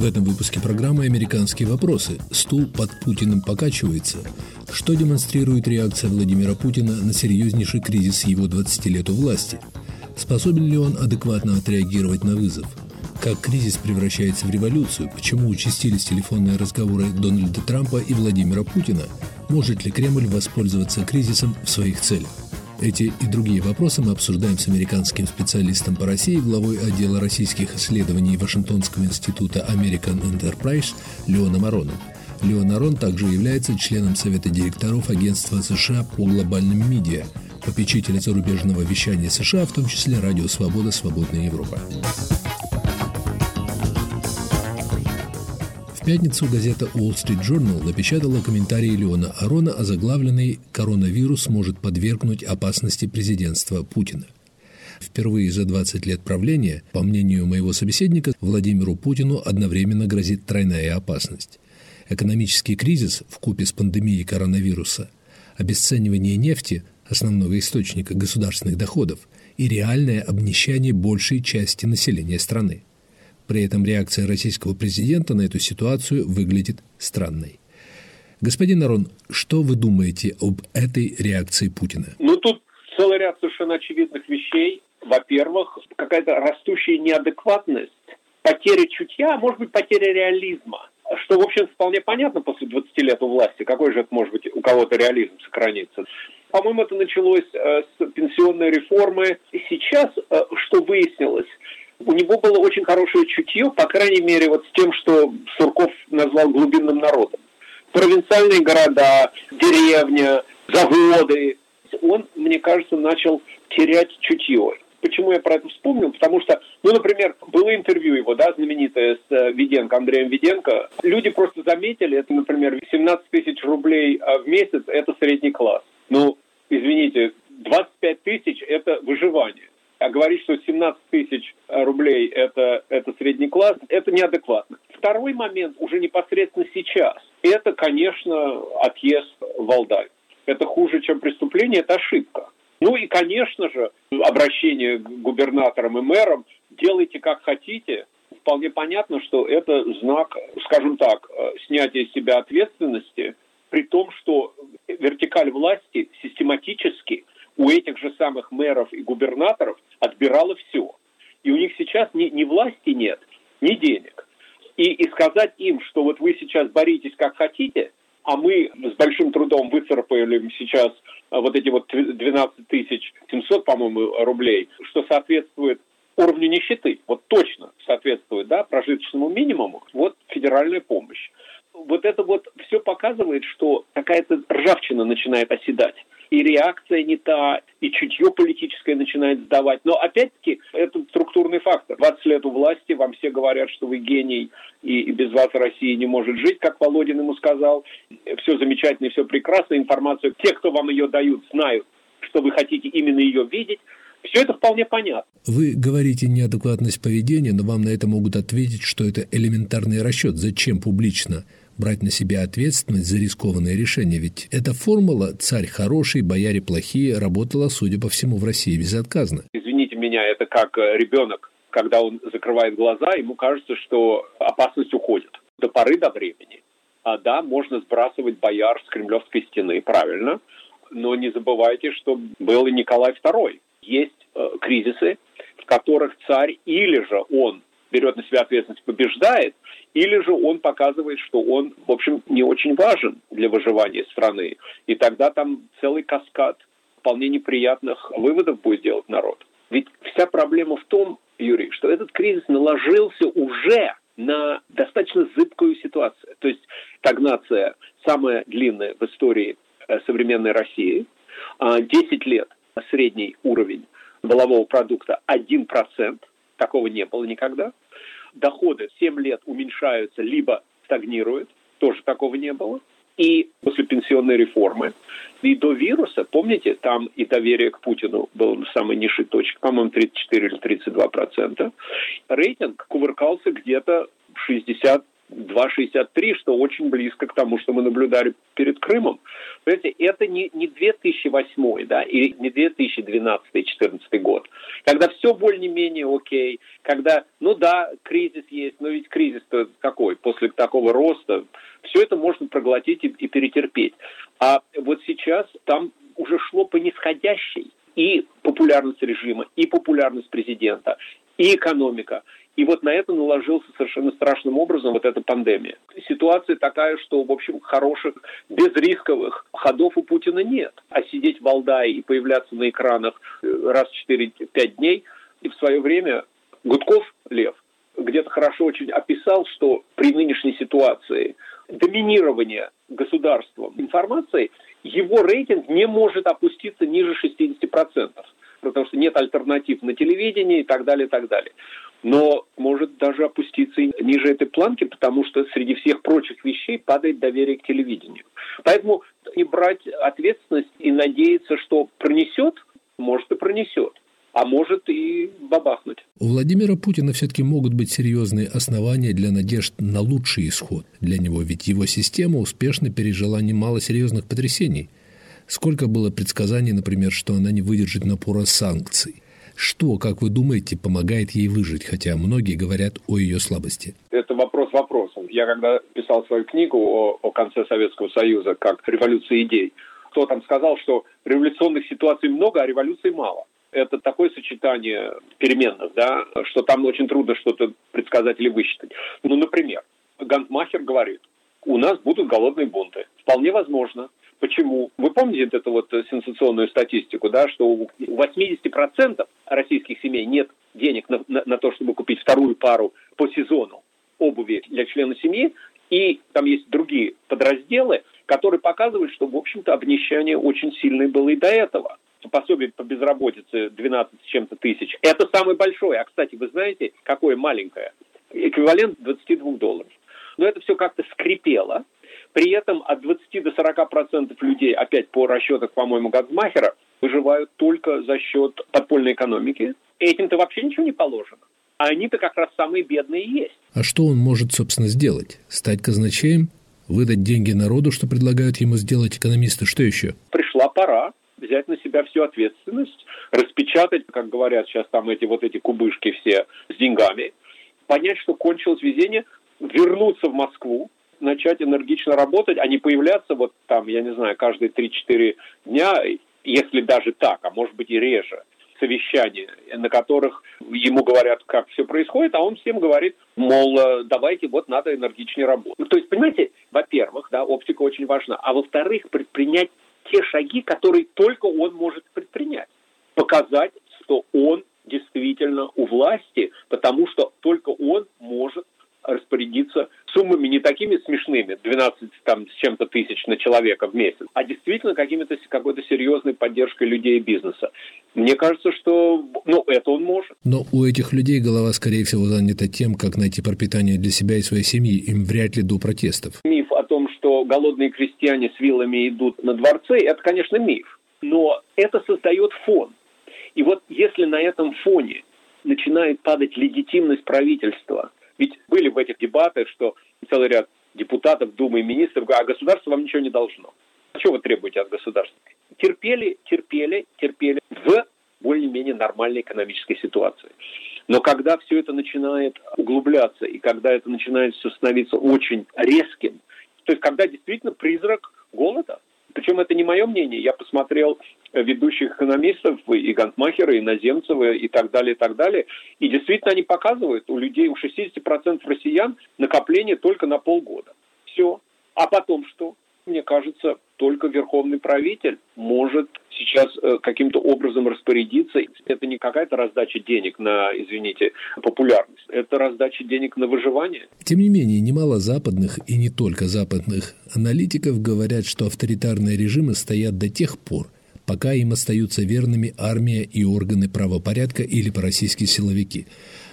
В этом выпуске программы «Американские вопросы». Стул под Путиным покачивается. Что демонстрирует реакция Владимира Путина на серьезнейший кризис его 20 лет у власти? Способен ли он адекватно отреагировать на вызов? Как кризис превращается в революцию? Почему участились телефонные разговоры Дональда Трампа и Владимира Путина? Может ли Кремль воспользоваться кризисом в своих целях? Эти и другие вопросы мы обсуждаем с американским специалистом по России, главой отдела российских исследований Вашингтонского института American Enterprise Леоном Ароном. Леон Арон также является членом Совета директоров Агентства США по глобальным медиа, попечителя зарубежного вещания США, в том числе Радио Свобода «Свободная Европа». В пятницу газета Wall Street Journal напечатала комментарий Леона Арона, озаглавленный «Коронавирус может подвергнуть опасности президентства Путина». Впервые за 20 лет правления, по мнению моего собеседника, Владимиру Путину одновременно грозит тройная опасность. Экономический кризис в купе с пандемией коронавируса, обесценивание нефти, основного источника государственных доходов, и реальное обнищание большей части населения страны. При этом реакция российского президента на эту ситуацию выглядит странной. Господин Арон, что вы думаете об этой реакции Путина? Ну, тут целый ряд совершенно очевидных вещей. Во-первых, какая-то растущая неадекватность, потеря чутья, а может быть, потеря реализма. Что, в общем, вполне понятно после 20 лет у власти. Какой же это может быть у кого-то реализм сохранится? По-моему, это началось э, с пенсионной реформы. И сейчас, э, что выяснилось, у него было очень хорошее чутье, по крайней мере, вот с тем, что Сурков назвал глубинным народом. Провинциальные города, деревня, заводы. Он, мне кажется, начал терять чутье. Почему я про это вспомнил? Потому что, ну, например, было интервью его, да, знаменитое с э, Виденко, Андреем Виденко. Люди просто заметили, это, например, 17 тысяч рублей а, в месяц – это средний класс. Ну, извините, 25 тысяч – это выживание а говорить, что 17 тысяч э, рублей это, это средний класс, это неадекватно. Второй момент уже непосредственно сейчас. Это, конечно, отъезд в Алдай. Это хуже, чем преступление, это ошибка. Ну и, конечно же, обращение к губернаторам и мэрам «делайте как хотите», вполне понятно, что это знак, скажем так, э, снятия с себя ответственности, при том, что вертикаль власти систематически у этих же самых мэров и губернаторов отбирала все. И у них сейчас ни, ни власти нет, ни денег. И, и сказать им, что вот вы сейчас боритесь как хотите, а мы с большим трудом выцарапали сейчас а, вот эти вот 12 тысяч 700, по-моему, рублей, что соответствует уровню нищеты, вот точно соответствует, да, прожиточному минимуму, вот федеральная помощь. Вот это вот все показывает, что какая-то ржавчина начинает оседать и реакция не та, и чутье политическое начинает сдавать. Но опять-таки это структурный фактор. 20 лет у власти, вам все говорят, что вы гений, и, и без вас Россия не может жить, как Володин ему сказал. Все замечательно все прекрасно, информацию, те, кто вам ее дают, знают, что вы хотите именно ее видеть. Все это вполне понятно. Вы говорите неадекватность поведения, но вам на это могут ответить, что это элементарный расчет. Зачем публично брать на себя ответственность за рискованное решение, ведь эта формула «царь хороший, бояре плохие» работала, судя по всему, в России безотказно. Извините меня, это как э, ребенок, когда он закрывает глаза, ему кажется, что опасность уходит до поры до времени. А да, можно сбрасывать бояр с Кремлевской стены, правильно, но не забывайте, что был и Николай II. Есть э, кризисы, в которых царь или же он берет на себя ответственность, побеждает, или же он показывает, что он, в общем, не очень важен для выживания страны. И тогда там целый каскад вполне неприятных выводов будет делать народ. Ведь вся проблема в том, Юрий, что этот кризис наложился уже на достаточно зыбкую ситуацию. То есть стагнация самая длинная в истории э, современной России. 10 а, лет средний уровень волового продукта 1%. Такого не было никогда доходы 7 лет уменьшаются, либо стагнируют, тоже такого не было. И после пенсионной реформы, и до вируса, помните, там и доверие к Путину было на самой низшей точке, по-моему, 34 или 32 процента. Рейтинг кувыркался где-то 60 2,63, что очень близко к тому, что мы наблюдали перед Крымом. Понимаете, это не, не 2008 да, и не 2012-2014 год, когда все более-менее окей, когда, ну да, кризис есть, но ведь кризис-то какой? После такого роста все это можно проглотить и, и перетерпеть. А вот сейчас там уже шло по нисходящей и популярность режима, и популярность президента, и экономика. И вот на это наложился совершенно страшным образом вот эта пандемия. Ситуация такая, что, в общем, хороших, безрисковых ходов у Путина нет. А сидеть в Валдае и появляться на экранах э, раз в 4-5 дней, и в свое время Гудков, Лев, где-то хорошо очень описал, что при нынешней ситуации доминирования государством информации, его рейтинг не может опуститься ниже 60%, потому что нет альтернатив на телевидении и так далее, и так далее. Но может даже опуститься ниже этой планки, потому что среди всех прочих вещей падает доверие к телевидению. Поэтому и брать ответственность и надеяться, что пронесет, может и пронесет а может и бабахнуть. У Владимира Путина все-таки могут быть серьезные основания для надежд на лучший исход для него, ведь его система успешно пережила немало серьезных потрясений. Сколько было предсказаний, например, что она не выдержит напора санкций. Что, как вы думаете, помогает ей выжить, хотя многие говорят о ее слабости? Это вопрос вопросом. Я когда писал свою книгу о, о конце Советского Союза как революции идей, кто там сказал, что революционных ситуаций много, а революций мало это такое сочетание переменных, да, что там очень трудно что-то предсказать или высчитать. Ну, например, Гантмахер говорит, у нас будут голодные бунты. Вполне возможно. Почему? Вы помните эту вот сенсационную статистику, да, что у 80% российских семей нет денег на, на, на то, чтобы купить вторую пару по сезону обуви для члена семьи, и там есть другие подразделы, которые показывают, что, в общем-то, обнищание очень сильное было и до этого пособие по безработице 12 с чем-то тысяч. Это самое большое. А, кстати, вы знаете, какое маленькое? Эквивалент 22 долларов. Но это все как-то скрипело. При этом от 20 до 40 процентов людей, опять по расчетам, по-моему, Гадмахера, выживают только за счет подпольной экономики. Этим-то вообще ничего не положено. А они-то как раз самые бедные и есть. А что он может, собственно, сделать? Стать казначеем? Выдать деньги народу, что предлагают ему сделать экономисты? Что еще? Пришла пора взять на себя всю ответственность, распечатать, как говорят сейчас там эти вот эти кубышки все с деньгами, понять, что кончилось везение, вернуться в Москву, начать энергично работать, а не появляться вот там, я не знаю, каждые 3-4 дня, если даже так, а может быть и реже, совещания, на которых ему говорят, как все происходит, а он всем говорит, мол, давайте, вот надо энергичнее работать. Ну, то есть, понимаете, во-первых, да, оптика очень важна, а во-вторых, предпринять те шаги, которые только он может предпринять. Показать, что он действительно у власти, потому что только он может распорядиться суммами не такими смешными, 12 там, с чем-то тысяч на человека в месяц, а действительно какими-то какой-то серьезной поддержкой людей и бизнеса. Мне кажется, что ну, это он может. Но у этих людей голова, скорее всего, занята тем, как найти пропитание для себя и своей семьи. Им вряд ли до протестов. Миф о том, что голодные крестьяне с вилами идут на дворцы, это, конечно, миф. Но это создает фон. И вот если на этом фоне начинает падать легитимность правительства – ведь были в этих дебатах, что целый ряд депутатов, Думы и министров говорят, а государство вам ничего не должно. А что вы требуете от государства? Терпели, терпели, терпели в более-менее нормальной экономической ситуации. Но когда все это начинает углубляться, и когда это начинает все становиться очень резким, то есть когда действительно призрак голода, причем это не мое мнение. Я посмотрел ведущих экономистов и Гантмахера, и Наземцева, и так далее, и так далее. И действительно они показывают, у людей, у 60% россиян накопление только на полгода. Все. А потом что? Мне кажется, только верховный правитель может сейчас э, каким-то образом распорядиться. Это не какая-то раздача денег на, извините, популярность. Это раздача денег на выживание. Тем не менее, немало западных и не только западных аналитиков говорят, что авторитарные режимы стоят до тех пор, пока им остаются верными армия и органы правопорядка или пророссийские силовики.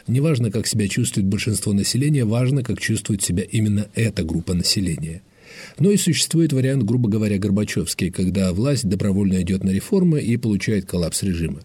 Неважно, как себя чувствует большинство населения, важно, как чувствует себя именно эта группа населения. Но и существует вариант, грубо говоря, Горбачевский, когда власть добровольно идет на реформы и получает коллапс режима.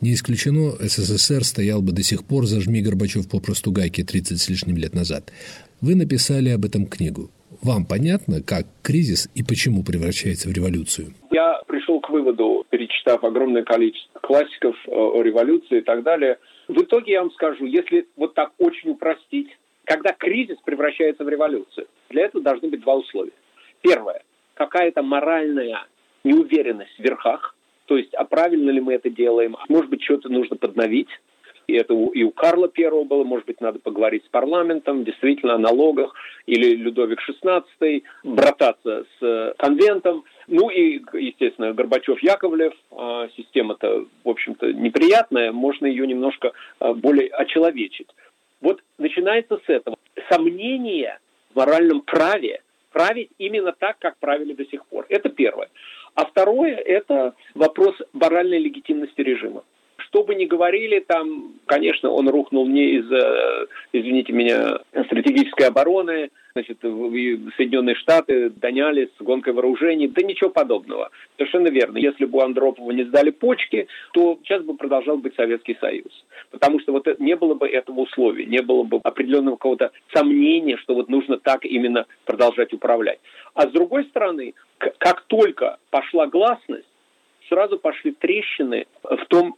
Не исключено, СССР стоял бы до сих пор, зажми Горбачев попросту гайки 30 с лишним лет назад. Вы написали об этом книгу. Вам понятно, как кризис и почему превращается в революцию? Я пришел к выводу, перечитав огромное количество классиков э, о революции и так далее. В итоге я вам скажу, если вот так очень упростить, когда кризис превращается в революцию, для этого должны быть два условия. Первое. Какая-то моральная неуверенность в верхах, то есть, а правильно ли мы это делаем, может быть, что-то нужно подновить, и это и у Карла Первого было, может быть, надо поговорить с парламентом, действительно о налогах, или Людовик XVI, брататься с конвентом. Ну и, естественно, Горбачев-Яковлев, а, система-то, в общем-то, неприятная, можно ее немножко а, более очеловечить. Вот начинается с этого. Сомнение в моральном праве править именно так, как правили до сих пор. Это первое. А второе – это вопрос моральной легитимности режима что бы ни говорили, там, конечно, он рухнул не из-за, извините меня, стратегической обороны, значит, Соединенные Штаты донялись гонкой вооружений, да ничего подобного. Совершенно верно. Если бы у Андропова не сдали почки, то сейчас бы продолжал быть Советский Союз. Потому что вот не было бы этого условия, не было бы определенного какого-то сомнения, что вот нужно так именно продолжать управлять. А с другой стороны, как только пошла гласность, сразу пошли трещины в том,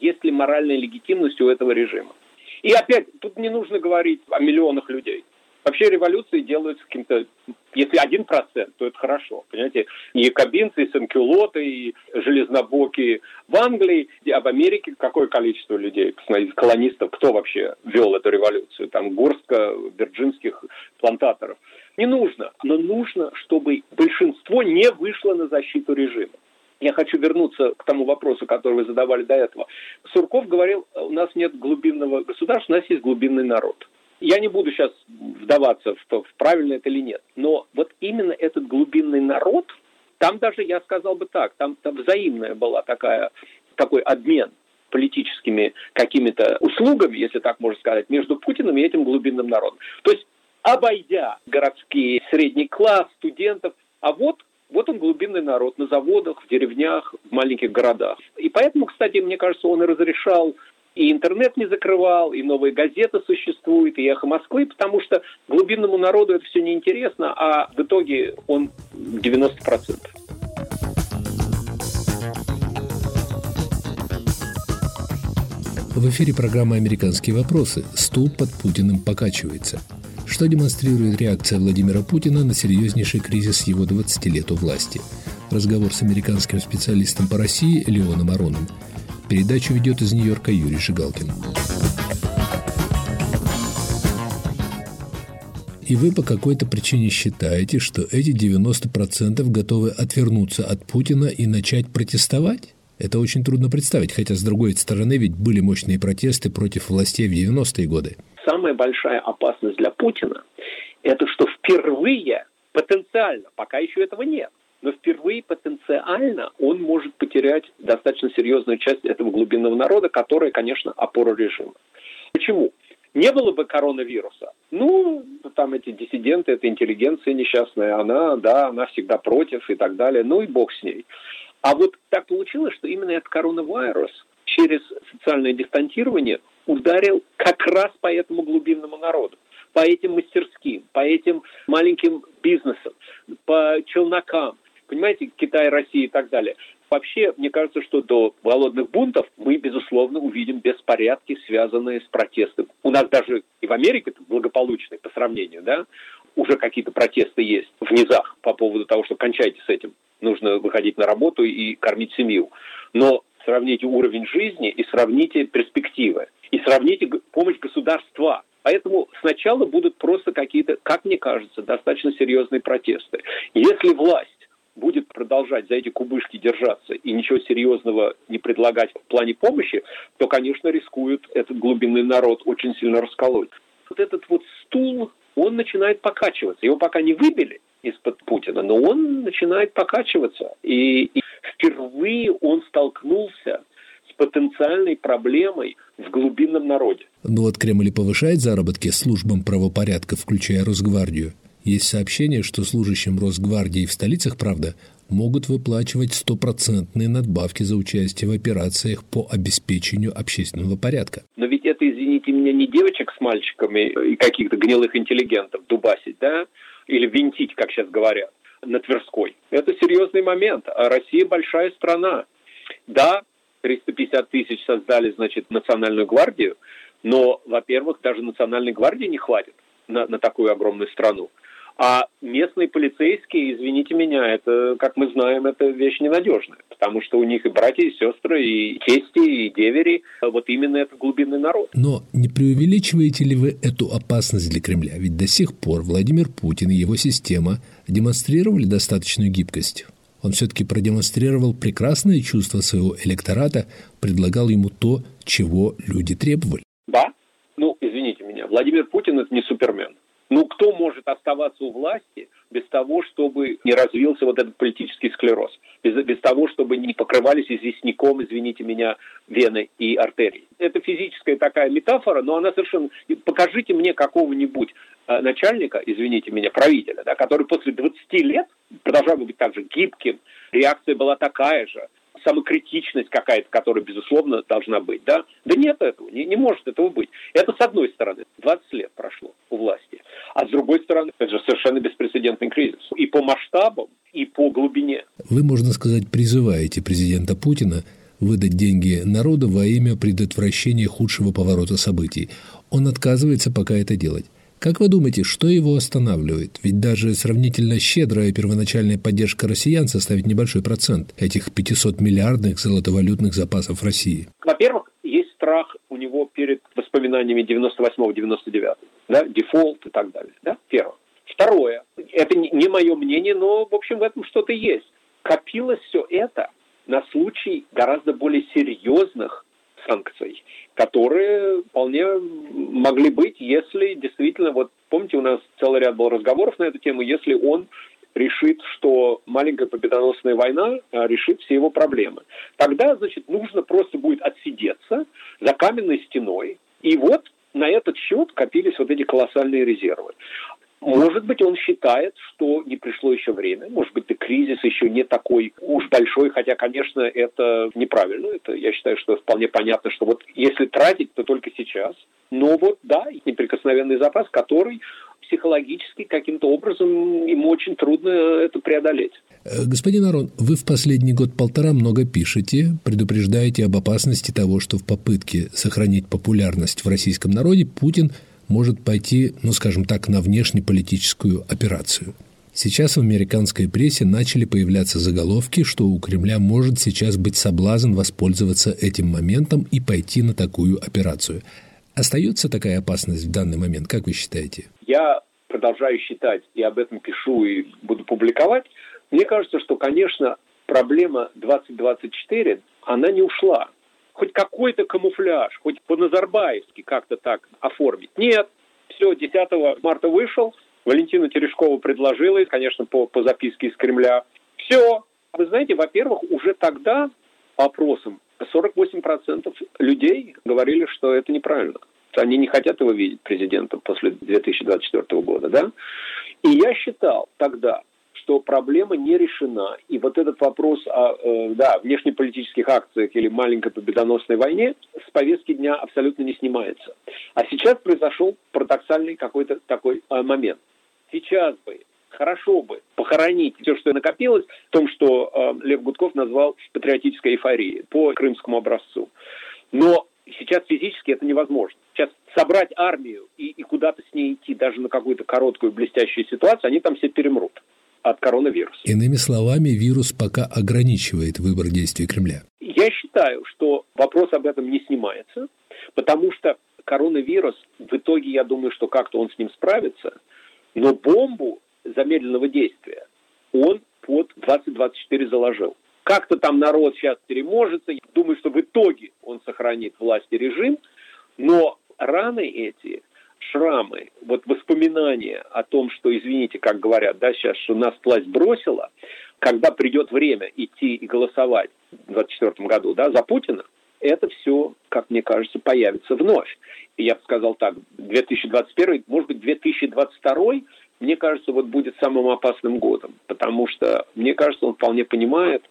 есть ли моральная легитимность у этого режима. И опять, тут не нужно говорить о миллионах людей. Вообще революции делаются каким-то, если один процент, то это хорошо. Понимаете, и якобинцы, и санкюлоты, и железнобоки в Англии, а в Америке какое количество людей, посмотрите, колонистов, кто вообще вел эту революцию? Там горстка вирджинских плантаторов. Не нужно, но нужно, чтобы большинство не вышло на защиту режима. Я хочу вернуться к тому вопросу, который вы задавали до этого. Сурков говорил, у нас нет глубинного государства, у нас есть глубинный народ. Я не буду сейчас вдаваться в то, правильно это или нет, но вот именно этот глубинный народ, там даже, я сказал бы так, там, там взаимная была такая, такой обмен политическими какими-то услугами, если так можно сказать, между Путиным и этим глубинным народом. То есть, обойдя городские средний класс, студентов, а вот вот он глубинный народ на заводах, в деревнях, в маленьких городах. И поэтому, кстати, мне кажется, он и разрешал и интернет не закрывал, и новые газеты существуют, и «Эхо Москвы», потому что глубинному народу это все неинтересно, а в итоге он 90%. В эфире программа «Американские вопросы». Стул под Путиным покачивается что демонстрирует реакция Владимира Путина на серьезнейший кризис его 20 лет у власти. Разговор с американским специалистом по России Леоном Ароном. Передачу ведет из Нью-Йорка Юрий Жигалкин. И вы по какой-то причине считаете, что эти 90% готовы отвернуться от Путина и начать протестовать? Это очень трудно представить, хотя, с другой стороны, ведь были мощные протесты против властей в 90-е годы самая большая опасность для Путина – это что впервые, потенциально, пока еще этого нет, но впервые потенциально он может потерять достаточно серьезную часть этого глубинного народа, которая, конечно, опора режима. Почему? Не было бы коронавируса. Ну, там эти диссиденты, эта интеллигенция несчастная, она, да, она всегда против и так далее, ну и бог с ней. А вот так получилось, что именно этот коронавирус через социальное дистанцирование ударил как раз по этому глубинному народу, по этим мастерским, по этим маленьким бизнесам, по челнокам, понимаете, Китай, Россия и так далее. Вообще, мне кажется, что до голодных бунтов мы, безусловно, увидим беспорядки, связанные с протестом. У нас даже и в Америке это благополучные по сравнению, да, уже какие-то протесты есть в низах по поводу того, что кончайте с этим, нужно выходить на работу и кормить семью. Но сравните уровень жизни и сравните перспективы и сравните помощь государства. Поэтому сначала будут просто какие-то, как мне кажется, достаточно серьезные протесты. Если власть будет продолжать за эти кубышки держаться и ничего серьезного не предлагать в плане помощи, то, конечно, рискует этот глубинный народ очень сильно расколоть. Вот этот вот стул, он начинает покачиваться. Его пока не выбили из-под Путина, но он начинает покачиваться. И, и впервые он столкнулся потенциальной проблемой в глубинном народе. Ну вот Кремль повышает заработки службам правопорядка, включая Росгвардию. Есть сообщение, что служащим Росгвардии в столицах, правда, могут выплачивать стопроцентные надбавки за участие в операциях по обеспечению общественного порядка. Но ведь это, извините меня, не девочек с мальчиками и каких-то гнилых интеллигентов дубасить, да? Или винтить, как сейчас говорят, на Тверской. Это серьезный момент. А Россия большая страна. Да, 350 тысяч создали, значит, национальную гвардию, но, во-первых, даже национальной гвардии не хватит на, на такую огромную страну. А местные полицейские, извините меня, это, как мы знаем, это вещь ненадежная, потому что у них и братья, и сестры, и тести, и девери, вот именно это глубинный народ. Но не преувеличиваете ли вы эту опасность для Кремля? Ведь до сих пор Владимир Путин и его система демонстрировали достаточную гибкость. Он все-таки продемонстрировал прекрасное чувство своего электората, предлагал ему то, чего люди требовали. Да, ну, извините меня, Владимир Путин – это не супермен. Ну, кто может оставаться у власти без того, чтобы не развился вот этот политический склероз? Без, без того, чтобы не покрывались известняком, извините меня, вены и артерии. Это физическая такая метафора, но она совершенно... Покажите мне какого-нибудь э, начальника, извините меня, правителя, да, который после 20 лет продолжал быть так же гибким, реакция была такая же, самокритичность какая-то, которая, безусловно, должна быть, да? Да нет этого, не, не может этого быть. Это с одной стороны. 20 лет прошло у власти. А с другой стороны, это же совершенно беспрецедентный кризис. И по масштабам, и по глубине. Вы, можно сказать, призываете президента Путина выдать деньги народу во имя предотвращения худшего поворота событий. Он отказывается пока это делать. Как вы думаете, что его останавливает? Ведь даже сравнительно щедрая первоначальная поддержка россиян составит небольшой процент этих 500 миллиардных золотовалютных запасов России. Во-первых, есть страх у него перед воспоминаниями 98-99, да, дефолт и так далее, да, первое. Второе, это не мое мнение, но, в общем, в этом что-то есть. Копилось все это на случай гораздо более серьезных санкций, которые вполне могли быть, если действительно, вот помните, у нас целый ряд был разговоров на эту тему, если он решит, что маленькая победоносная война а, решит все его проблемы. Тогда, значит, нужно просто будет отсидеться за каменной стеной. И вот на этот счет копились вот эти колоссальные резервы. Может быть, он считает, что не пришло еще время. Может быть, кризис еще не такой уж большой, хотя, конечно, это неправильно. Это, я считаю, что вполне понятно, что вот если тратить, то только сейчас. Но вот, да, неприкосновенный запас, который психологически каким-то образом ему очень трудно это преодолеть. Э, господин Арон, вы в последний год-полтора много пишете, предупреждаете об опасности того, что в попытке сохранить популярность в российском народе Путин – может пойти, ну скажем так, на внешнеполитическую операцию. Сейчас в американской прессе начали появляться заголовки, что у Кремля может сейчас быть соблазн воспользоваться этим моментом и пойти на такую операцию. Остается такая опасность в данный момент, как вы считаете? Я продолжаю считать и об этом пишу и буду публиковать. Мне кажется, что, конечно, проблема 2024, она не ушла хоть какой-то камуфляж, хоть по-назарбаевски как-то так оформить. Нет, все, 10 марта вышел, Валентина Терешкова предложила, конечно, по, по записке из Кремля. Все. Вы знаете, во-первых, уже тогда по опросам 48% людей говорили, что это неправильно. Они не хотят его видеть президентом после 2024 года, да? И я считал тогда, что проблема не решена. И вот этот вопрос о э, да, внешнеполитических акциях или маленькой победоносной войне с повестки дня абсолютно не снимается. А сейчас произошел парадоксальный какой-то такой э, момент. Сейчас бы хорошо бы похоронить все, что накопилось, в том, что э, Лев Гудков назвал патриотической эйфорией по крымскому образцу. Но сейчас физически это невозможно. Сейчас собрать армию и, и куда-то с ней идти, даже на какую-то короткую блестящую ситуацию, они там все перемрут от коронавируса. Иными словами, вирус пока ограничивает выбор действий Кремля. Я считаю, что вопрос об этом не снимается, потому что коронавирус, в итоге, я думаю, что как-то он с ним справится, но бомбу замедленного действия он под 2024 заложил. Как-то там народ сейчас переможется. Думаю, что в итоге он сохранит власть и режим, но раны эти шрамы, вот воспоминания о том, что, извините, как говорят, да, сейчас, что нас власть бросила, когда придет время идти и голосовать в 2024 году, да, за Путина, это все, как мне кажется, появится вновь. И я бы сказал так, 2021, может быть, 2022 мне кажется, вот будет самым опасным годом, потому что, мне кажется, он вполне понимает,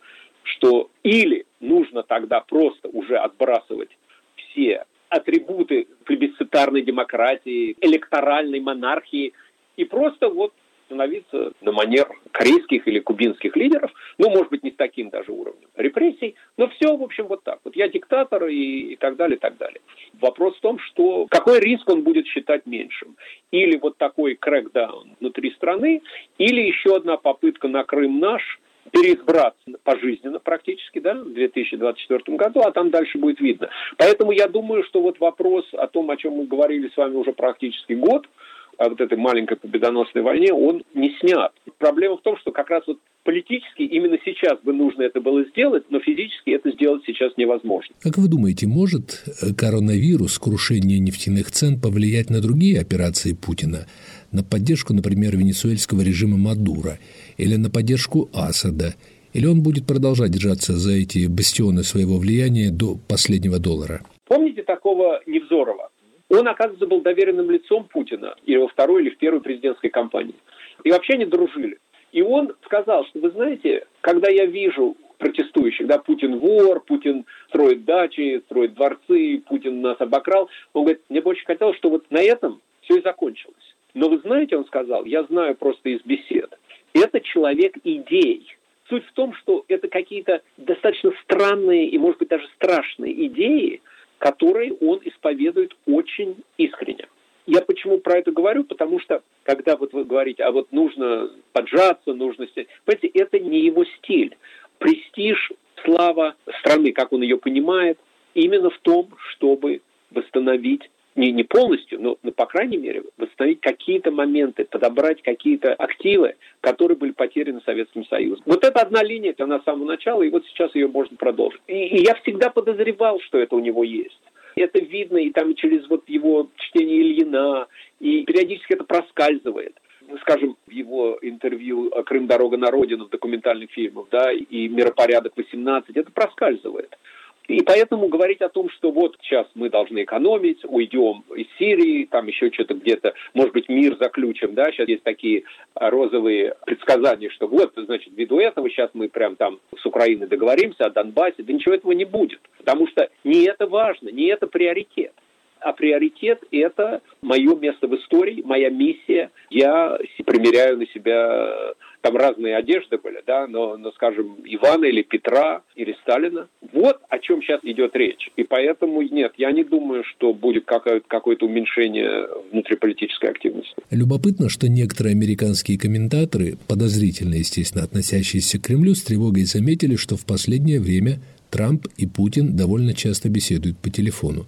что или нужно тогда просто уже отбрасывать все атрибуты плебисцитарной демократии, электоральной монархии и просто вот становиться на манер корейских или кубинских лидеров, ну, может быть, не с таким даже уровнем репрессий, но все, в общем, вот так. Вот я диктатор и, и так далее, и так далее. Вопрос в том, что какой риск он будет считать меньшим. Или вот такой крэкдаун внутри страны, или еще одна попытка на Крым наш – переизбраться пожизненно практически, да, в 2024 году, а там дальше будет видно. Поэтому я думаю, что вот вопрос о том, о чем мы говорили с вами уже практически год, о вот этой маленькой победоносной войне, он не снят. Проблема в том, что как раз вот политически именно сейчас бы нужно это было сделать, но физически это сделать сейчас невозможно. Как вы думаете, может коронавирус, крушение нефтяных цен повлиять на другие операции Путина? На поддержку, например, венесуэльского режима Мадура или на поддержку Асада? Или он будет продолжать держаться за эти бастионы своего влияния до последнего доллара? Помните такого Невзорова? Он, оказывается, был доверенным лицом Путина или во второй, или в первой президентской кампании. И вообще они дружили. И он сказал, что, вы знаете, когда я вижу протестующих, да, Путин вор, Путин строит дачи, строит дворцы, Путин нас обокрал, он говорит, мне бы очень хотелось, что вот на этом все и закончилось. Но вы знаете, он сказал, я знаю просто из бесед, это человек идей. Суть в том, что это какие-то достаточно странные и, может быть, даже страшные идеи, которые он исповедует очень искренне. Я почему про это говорю? Потому что, когда вот вы говорите, а вот нужно поджаться, нужно... Понимаете, это не его стиль. Престиж, слава страны, как он ее понимает, именно в том, чтобы восстановить не, не полностью, но, но, по крайней мере, восстановить какие-то моменты, подобрать какие-то активы, которые были потеряны Советским Союзом. Вот это одна линия, она с самого начала, и вот сейчас ее можно продолжить. И, и я всегда подозревал, что это у него есть. Это видно и там через вот его чтение Ильина, и периодически это проскальзывает скажем, в его интервью «Крым. Дорога на родину» в документальных фильмах, да, и «Миропорядок 18», это проскальзывает. И поэтому говорить о том, что вот сейчас мы должны экономить, уйдем из Сирии, там еще что-то где-то, может быть, мир заключим, да, сейчас есть такие розовые предсказания, что вот, значит, ввиду этого сейчас мы прям там с Украиной договоримся о Донбассе, да ничего этого не будет, потому что не это важно, не это приоритет. А приоритет – это мое место в истории, моя миссия. Я примеряю на себя там разные одежды были, да, но, но, скажем, Ивана или Петра или Сталина. Вот о чем сейчас идет речь. И поэтому нет, я не думаю, что будет какое-то, уменьшение внутриполитической активности. Любопытно, что некоторые американские комментаторы, подозрительно, естественно, относящиеся к Кремлю, с тревогой заметили, что в последнее время Трамп и Путин довольно часто беседуют по телефону.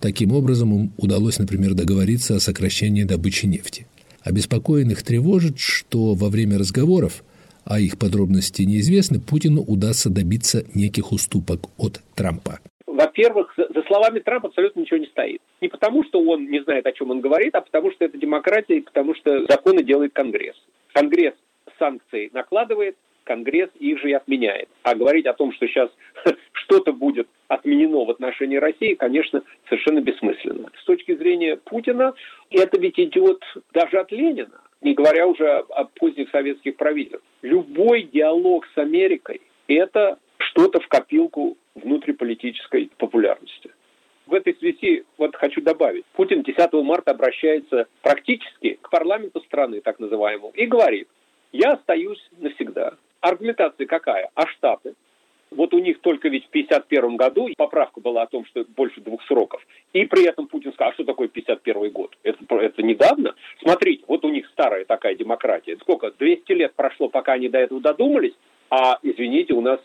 Таким образом, им удалось, например, договориться о сокращении добычи нефти. Обеспокоенных тревожит, что во время разговоров, а их подробности неизвестны, Путину удастся добиться неких уступок от Трампа. Во-первых, за словами Трампа абсолютно ничего не стоит. Не потому, что он не знает, о чем он говорит, а потому, что это демократия, и потому, что законы делает Конгресс. Конгресс санкции накладывает, Конгресс их же и отменяет. А говорить о том, что сейчас что-то будет отменено в отношении России, конечно, совершенно бессмысленно. С точки зрения Путина, это ведь идет даже от Ленина, не говоря уже о, поздних советских правительствах. Любой диалог с Америкой – это что-то в копилку внутриполитической популярности. В этой связи вот хочу добавить. Путин 10 марта обращается практически к парламенту страны, так называемому, и говорит, я остаюсь навсегда. Аргументация какая? А Штаты? Вот у них только ведь в 1951 году поправка была о том, что больше двух сроков. И при этом Путин сказал, а что такое 51 год? Это, это недавно? Смотрите, вот у них старая такая демократия. Сколько? 200 лет прошло, пока они до этого додумались. А, извините, у нас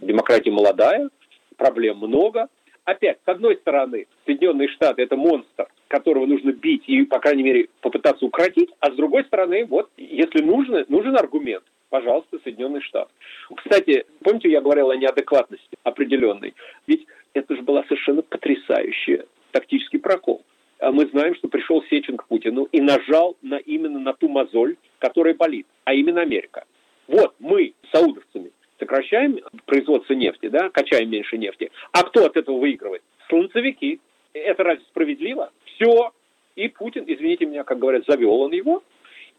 демократия молодая, проблем много. Опять, с одной стороны, Соединенные Штаты – это монстр, которого нужно бить и, по крайней мере, попытаться укротить. А с другой стороны, вот, если нужно, нужен аргумент – пожалуйста, Соединенные Штаты. Кстати, помните, я говорил о неадекватности определенной? Ведь это же была совершенно потрясающая тактический прокол. А мы знаем, что пришел Сечин к Путину и нажал на, именно на ту мозоль, которая болит, а именно Америка. Вот мы, саудовцами, сокращаем производство нефти, да, качаем меньше нефти. А кто от этого выигрывает? Слонцевики. Это разве справедливо? Все. И Путин, извините меня, как говорят, завел он его,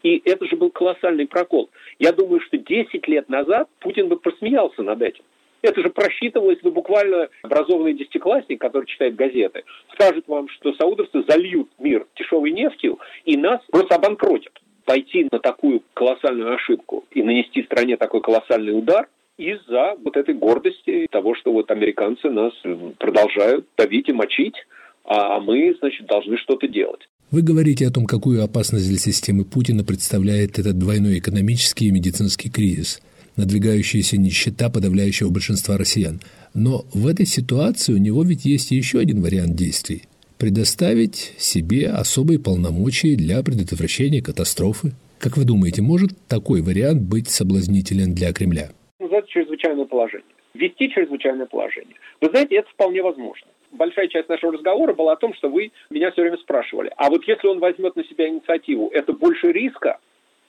И это же был колоссальный прокол. Я думаю, что 10 лет назад Путин бы просмеялся над этим. Это же просчитывалось, ну, буквально образованный десятиклассник, который читает газеты, скажет вам, что саудовцы зальют мир дешевой нефтью и нас просто обанкротят. Пойти на такую колоссальную ошибку и нанести стране такой колоссальный удар из-за вот этой гордости того, что вот американцы нас продолжают давить и мочить, а мы, значит, должны что-то делать. Вы говорите о том, какую опасность для системы Путина представляет этот двойной экономический и медицинский кризис, надвигающаяся нищета подавляющего большинства россиян. Но в этой ситуации у него ведь есть еще один вариант действий – предоставить себе особые полномочия для предотвращения катастрофы. Как вы думаете, может такой вариант быть соблазнителен для Кремля? Называется чрезвычайное положение. Ввести чрезвычайное положение. Вы знаете, это вполне возможно большая часть нашего разговора была о том, что вы меня все время спрашивали, а вот если он возьмет на себя инициативу, это больше риска?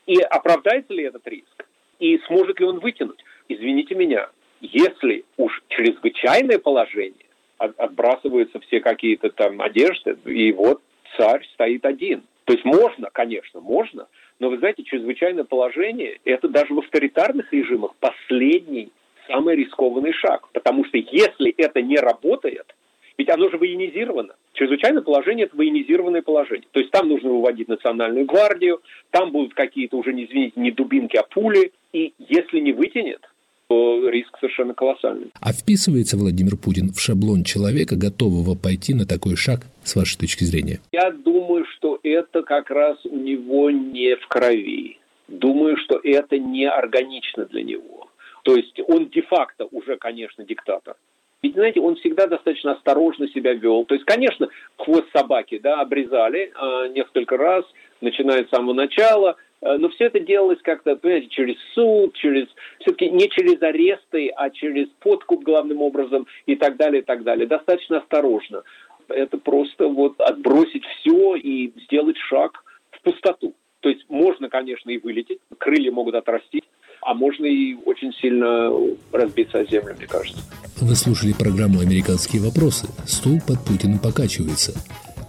И оправдается ли этот риск? И сможет ли он вытянуть? Извините меня, если уж чрезвычайное положение, отбрасываются все какие-то там одежды, и вот царь стоит один. То есть можно, конечно, можно, но вы знаете, чрезвычайное положение – это даже в авторитарных режимах последний, самый рискованный шаг. Потому что если это не работает – ведь оно же военизировано. Чрезвычайное положение – это военизированное положение. То есть там нужно выводить национальную гвардию, там будут какие-то уже, не извините, не дубинки, а пули. И если не вытянет, то риск совершенно колоссальный. А вписывается Владимир Путин в шаблон человека, готового пойти на такой шаг, с вашей точки зрения? Я думаю, что это как раз у него не в крови. Думаю, что это не органично для него. То есть он де-факто уже, конечно, диктатор. Ведь, знаете, он всегда достаточно осторожно себя вел. То есть, конечно, хвост собаки да, обрезали э, несколько раз, начиная с самого начала, э, но все это делалось как-то, понимаете, через суд, через все-таки не через аресты, а через подкуп главным образом и так далее, и так далее. Достаточно осторожно. Это просто вот отбросить все и сделать шаг в пустоту. То есть можно, конечно, и вылететь, крылья могут отрастить, а можно и очень сильно разбиться о землю, мне кажется. Вы слушали программу «Американские вопросы». Стул под Путиным покачивается.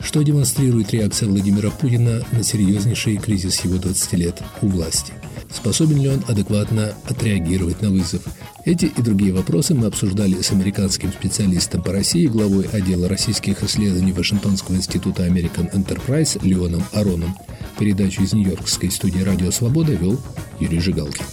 Что демонстрирует реакция Владимира Путина на серьезнейший кризис его 20 лет у власти? Способен ли он адекватно отреагировать на вызов? Эти и другие вопросы мы обсуждали с американским специалистом по России, главой отдела российских исследований Вашингтонского института American Enterprise Леоном Ароном. Передачу из Нью-Йоркской студии «Радио Свобода» вел Юрий Жигалкин.